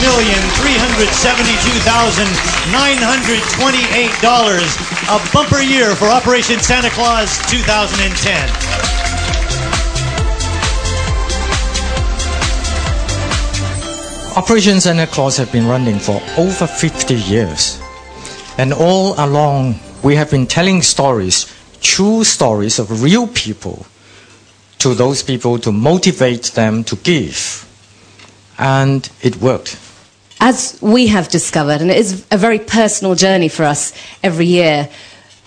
$1,372,928. A bumper year for Operation Santa Claus 2010. Operation Santa Claus have been running for over 50 years. And all along, we have been telling stories, true stories of real people, to those people to motivate them to give. And it worked. As we have discovered, and it is a very personal journey for us every year,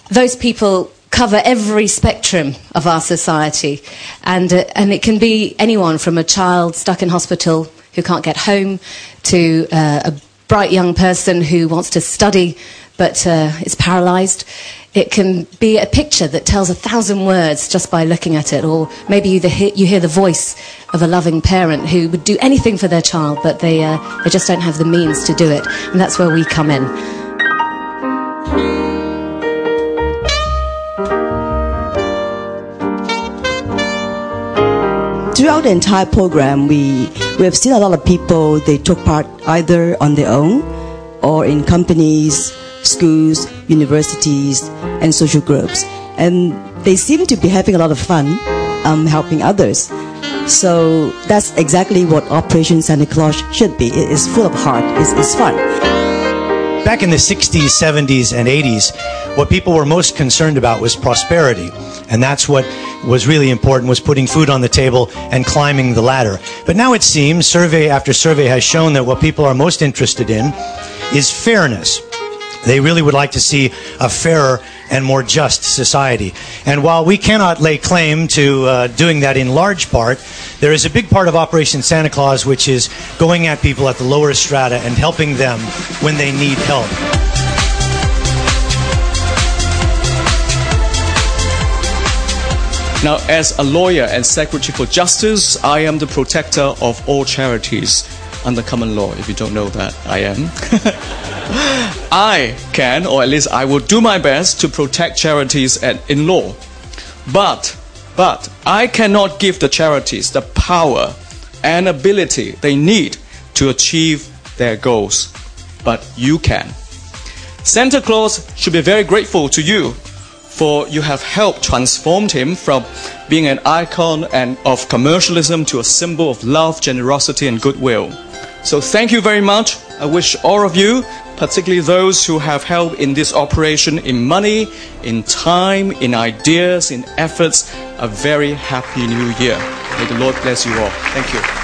those people cover every spectrum of our society. And, uh, and it can be anyone from a child stuck in hospital who can't get home to uh, a bright young person who wants to study but uh, is paralyzed. It can be a picture that tells a thousand words just by looking at it, or maybe you, the, you hear the voice of a loving parent who would do anything for their child, but they, uh, they just don't have the means to do it. And that's where we come in. Throughout the entire program, we, we have seen a lot of people, they took part either on their own or in companies, schools, universities, and social groups. And they seem to be having a lot of fun um, helping others. So that's exactly what Operation Santa Claus should be. It is full of heart, it's, it's fun. Back in the 60s, 70s, and 80s, what people were most concerned about was prosperity. And that's what was really important was putting food on the table and climbing the ladder. But now it seems survey after survey has shown that what people are most interested in is fairness. They really would like to see a fairer and more just society. And while we cannot lay claim to uh, doing that in large part, there is a big part of Operation Santa Claus which is going at people at the lower strata and helping them when they need help. Now, as a lawyer and secretary for justice, I am the protector of all charities under common law. If you don't know that, I am. I can, or at least I will do my best to protect charities at, in law. But, but I cannot give the charities the power and ability they need to achieve their goals. But you can. Santa Claus should be very grateful to you for you have helped transformed him from being an icon and of commercialism to a symbol of love, generosity, and goodwill. So thank you very much. I wish all of you, particularly those who have helped in this operation in money, in time, in ideas, in efforts, a very happy new year. May the Lord bless you all. Thank you.